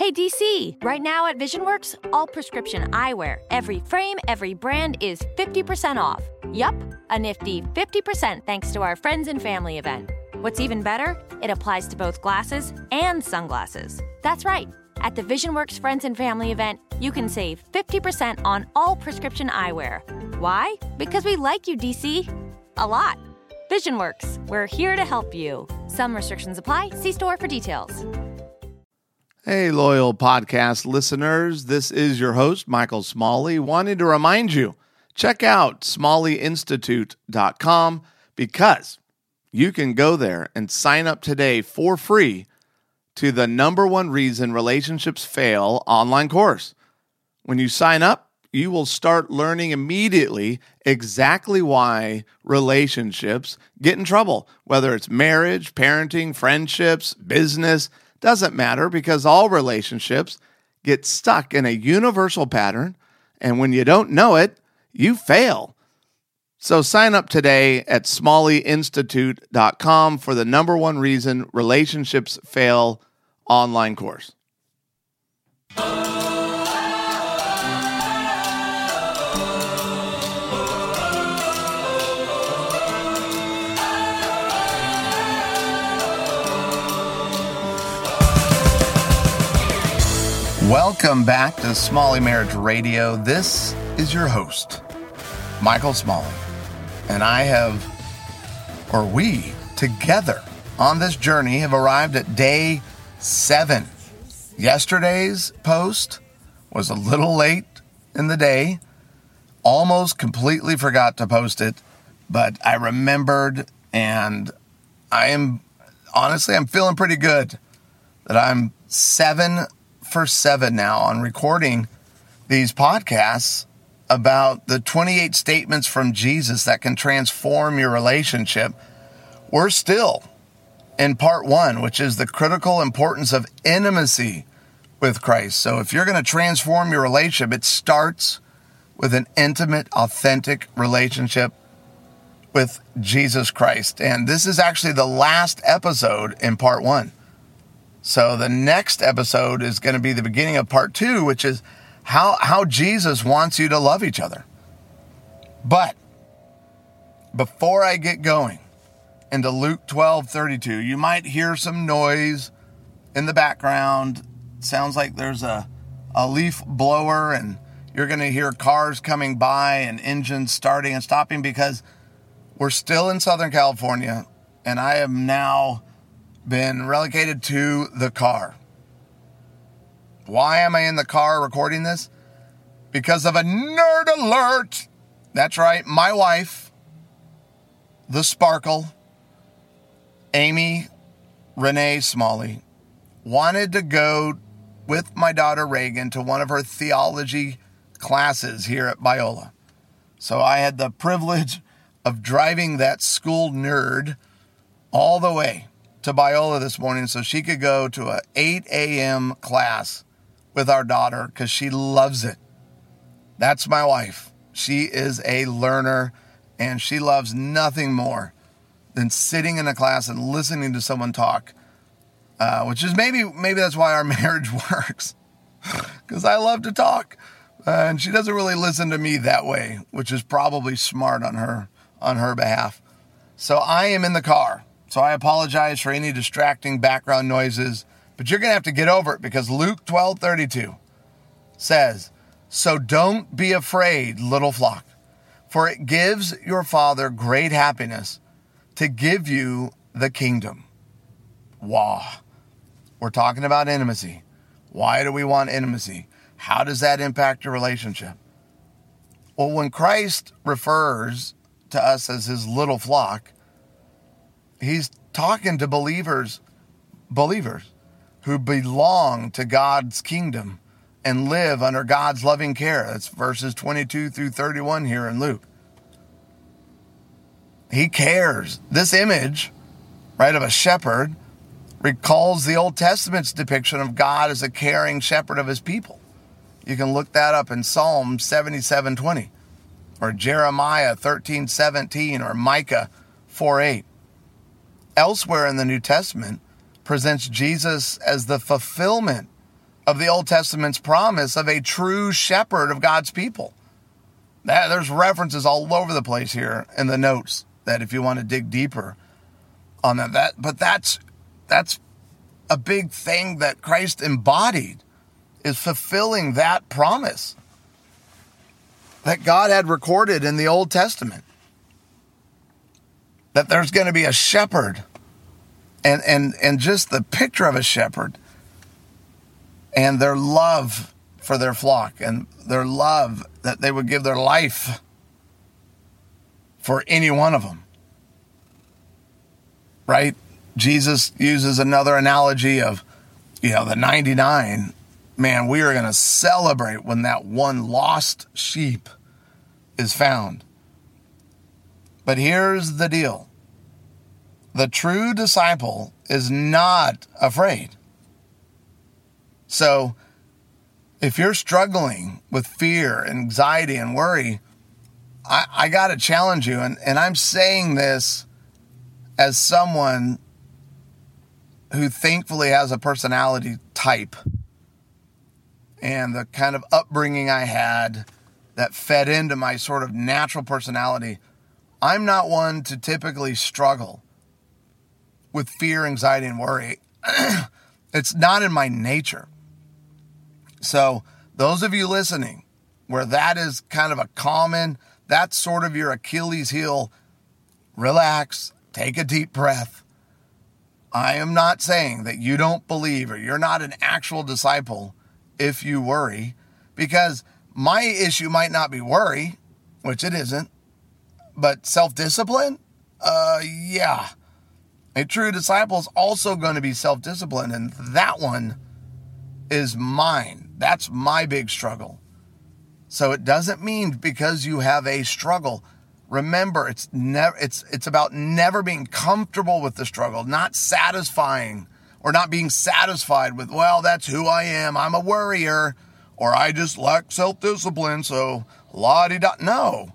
Hey DC, right now at VisionWorks, all prescription eyewear, every frame, every brand is 50% off. Yup, a nifty 50% thanks to our friends and family event. What's even better, it applies to both glasses and sunglasses. That's right. At the VisionWorks Friends and Family event, you can save 50% on all prescription eyewear. Why? Because we like you, DC. A lot. VisionWorks, we're here to help you. Some restrictions apply. See store for details. Hey, loyal podcast listeners. This is your host, Michael Smalley, wanting to remind you check out smalleyinstitute.com because you can go there and sign up today for free to the number one reason relationships fail online course. When you sign up, you will start learning immediately exactly why relationships get in trouble, whether it's marriage, parenting, friendships, business doesn't matter because all relationships get stuck in a universal pattern. And when you don't know it, you fail. So sign up today at smalleyinstitute.com for the number one reason relationships fail online course. Welcome back to Smalley Marriage Radio. This is your host, Michael Smalley. And I have, or we together on this journey, have arrived at day seven. Yesterday's post was a little late in the day. Almost completely forgot to post it, but I remembered and I am honestly, I'm feeling pretty good that I'm seven for seven now on recording these podcasts about the 28 statements from Jesus that can transform your relationship. We're still in part one, which is the critical importance of intimacy with Christ. So if you're going to transform your relationship, it starts with an intimate, authentic relationship with Jesus Christ. And this is actually the last episode in part one. So the next episode is going to be the beginning of part two, which is how, how Jesus wants you to love each other. But before I get going into Luke 12 32, you might hear some noise in the background. Sounds like there's a, a leaf blower, and you're going to hear cars coming by and engines starting and stopping because we're still in Southern California, and I am now been relegated to the car. Why am I in the car recording this? Because of a nerd alert. That's right, my wife, the sparkle, Amy Renee Smalley, wanted to go with my daughter Reagan to one of her theology classes here at Biola. So I had the privilege of driving that school nerd all the way to Biola this morning so she could go to a 8 a.m. class with our daughter because she loves it. That's my wife. She is a learner and she loves nothing more than sitting in a class and listening to someone talk. Uh, which is maybe maybe that's why our marriage works because I love to talk, uh, and she doesn't really listen to me that way, which is probably smart on her on her behalf. So I am in the car so I apologize for any distracting background noises, but you're going to have to get over it because Luke 12 32 says, So don't be afraid, little flock, for it gives your Father great happiness to give you the kingdom. Wow. We're talking about intimacy. Why do we want intimacy? How does that impact your relationship? Well, when Christ refers to us as his little flock, he's talking to believers, believers who belong to God's kingdom and live under God's loving care. That's verses 22 through 31 here in Luke. He cares. This image, right, of a shepherd recalls the Old Testament's depiction of God as a caring shepherd of his people. You can look that up in Psalm 77 20 or Jeremiah 13 17 or Micah 4 8 elsewhere in the New Testament presents Jesus as the fulfillment of the Old Testament's promise of a true shepherd of God's people. That, there's references all over the place here in the notes that if you want to dig deeper on that, that but that's that's a big thing that Christ embodied is fulfilling that promise that God had recorded in the Old Testament. That there's going to be a shepherd and and and just the picture of a shepherd and their love for their flock and their love that they would give their life for any one of them. Right? Jesus uses another analogy of, you know, the 99. Man, we are going to celebrate when that one lost sheep is found. But here's the deal the true disciple is not afraid. So, if you're struggling with fear, anxiety, and worry, I, I got to challenge you. And, and I'm saying this as someone who thankfully has a personality type and the kind of upbringing I had that fed into my sort of natural personality. I'm not one to typically struggle with fear, anxiety, and worry. it's not in my nature. So, those of you listening, where that is kind of a common, that's sort of your Achilles heel, relax, take a deep breath. I am not saying that you don't believe or you're not an actual disciple if you worry, because my issue might not be worry, which it isn't, but self discipline? Uh, yeah. A true disciple is also going to be self disciplined, and that one is mine. That's my big struggle. So it doesn't mean because you have a struggle. Remember, it's never it's it's about never being comfortable with the struggle, not satisfying or not being satisfied with, well, that's who I am. I'm a worrier or I just lack self-discipline, so la di da. No.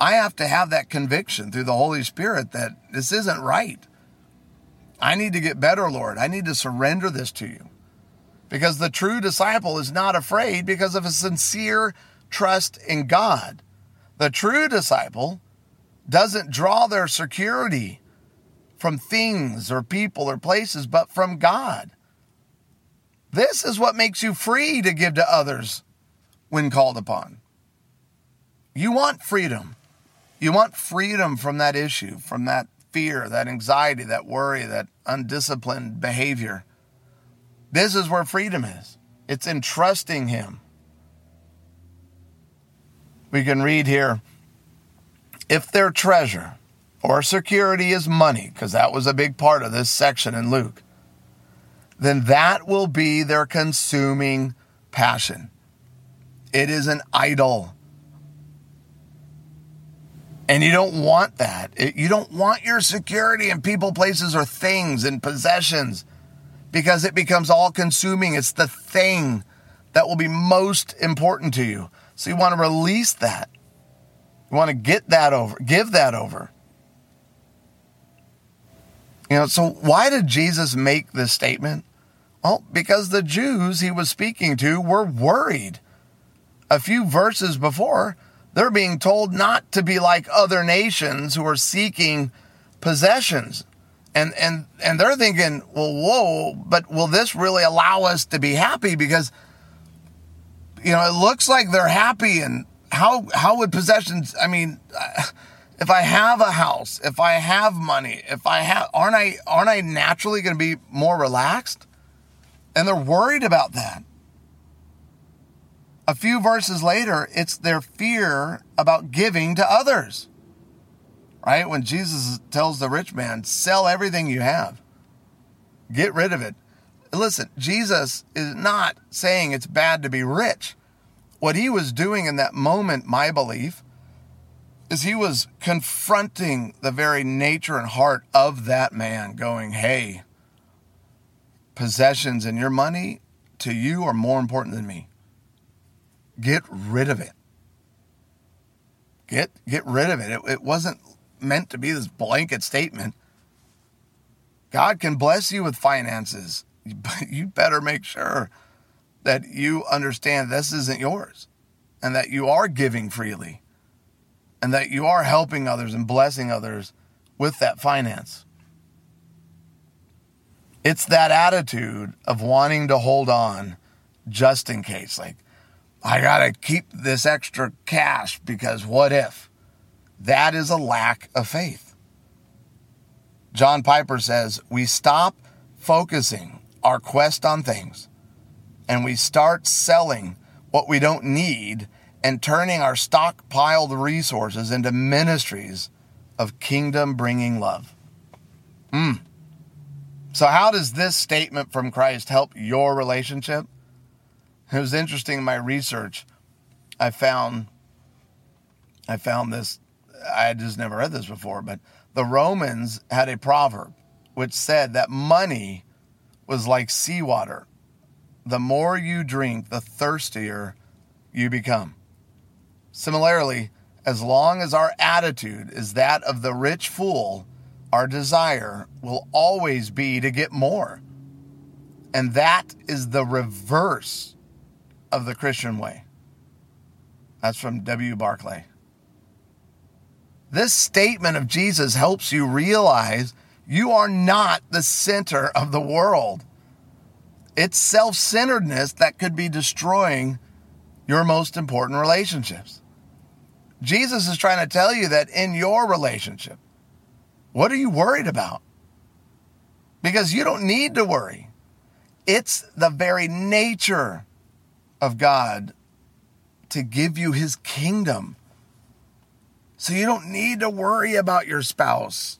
I have to have that conviction through the Holy Spirit that this isn't right. I need to get better, Lord. I need to surrender this to you. Because the true disciple is not afraid because of a sincere trust in God. The true disciple doesn't draw their security from things or people or places, but from God. This is what makes you free to give to others when called upon. You want freedom. You want freedom from that issue, from that fear, that anxiety, that worry, that undisciplined behavior. This is where freedom is. It's in trusting Him. We can read here if their treasure or security is money, because that was a big part of this section in Luke, then that will be their consuming passion. It is an idol. And you don't want that. you don't want your security in people, places, or things and possessions because it becomes all consuming. It's the thing that will be most important to you. So you want to release that. You want to get that over, give that over. You know, so why did Jesus make this statement? Well, because the Jews he was speaking to were worried. A few verses before, they're being told not to be like other nations who are seeking possessions and and and they're thinking, well, whoa, but will this really allow us to be happy? Because you know, it looks like they're happy, and how how would possessions? I mean, if I have a house, if I have money, if I have, aren't I aren't I naturally going to be more relaxed? And they're worried about that. A few verses later, it's their fear about giving to others right? When Jesus tells the rich man, sell everything you have, get rid of it. Listen, Jesus is not saying it's bad to be rich. What he was doing in that moment, my belief, is he was confronting the very nature and heart of that man, going, hey, possessions and your money to you are more important than me. Get rid of it. Get get rid of it. It, it wasn't meant to be this blanket statement. God can bless you with finances, but you better make sure that you understand this isn't yours and that you are giving freely and that you are helping others and blessing others with that finance. It's that attitude of wanting to hold on just in case. Like, I got to keep this extra cash because what if? That is a lack of faith. John Piper says, We stop focusing our quest on things and we start selling what we don't need and turning our stockpiled resources into ministries of kingdom bringing love. Hmm. So, how does this statement from Christ help your relationship? It was interesting in my research. I found I found this I had just never read this before, but the Romans had a proverb which said that money was like seawater. The more you drink, the thirstier you become. Similarly, as long as our attitude is that of the rich fool, our desire will always be to get more. And that is the reverse of the Christian way. That's from W. Barclay. This statement of Jesus helps you realize you are not the center of the world. It's self centeredness that could be destroying your most important relationships. Jesus is trying to tell you that in your relationship, what are you worried about? Because you don't need to worry. It's the very nature of God to give you his kingdom. So you don't need to worry about your spouse.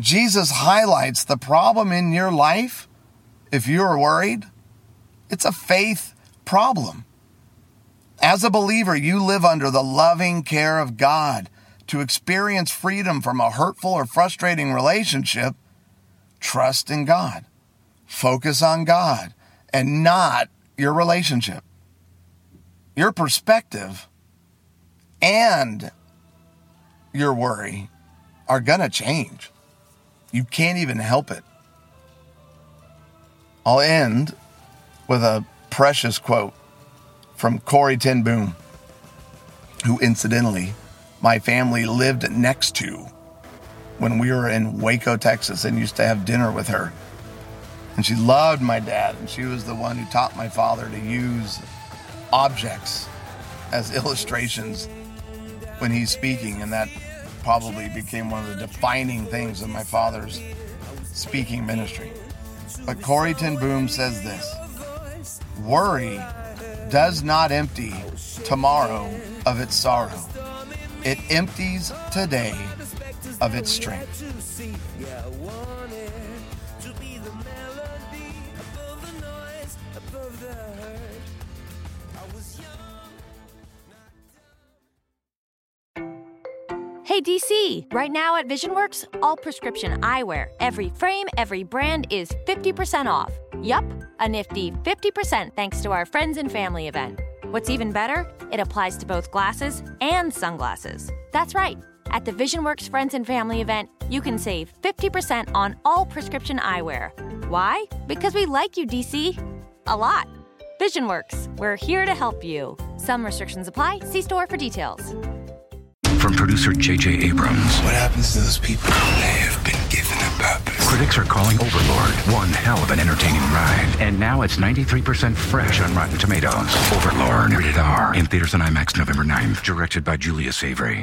Jesus highlights the problem in your life. If you're worried, it's a faith problem. As a believer, you live under the loving care of God. To experience freedom from a hurtful or frustrating relationship, trust in God. Focus on God and not your relationship. Your perspective and your worry are going to change. You can't even help it. I'll end with a precious quote from Corrie ten Boom, who incidentally my family lived next to when we were in Waco, Texas, and used to have dinner with her. And she loved my dad, and she was the one who taught my father to use objects as illustrations when he's speaking, and that probably became one of the defining things of my father's speaking ministry. But Corrie ten Boom says this Worry does not empty tomorrow of its sorrow, it empties today of its strength. Hey DC, right now at VisionWorks, all prescription eyewear, every frame, every brand is 50% off. Yup, a nifty 50% thanks to our friends and family event. What's even better, it applies to both glasses and sunglasses. That's right. At the VisionWorks Friends and Family event, you can save 50% on all prescription eyewear. Why? Because we like you, DC. A lot. VisionWorks, we're here to help you. Some restrictions apply. See store for details. From producer J.J. Abrams. What happens to those people? They have been given a purpose. Critics are calling Overlord one hell of an entertaining ride. And now it's 93% fresh on Rotten Tomatoes. Overlord. Rated R. In theaters on IMAX November 9th. Directed by Julius Avery.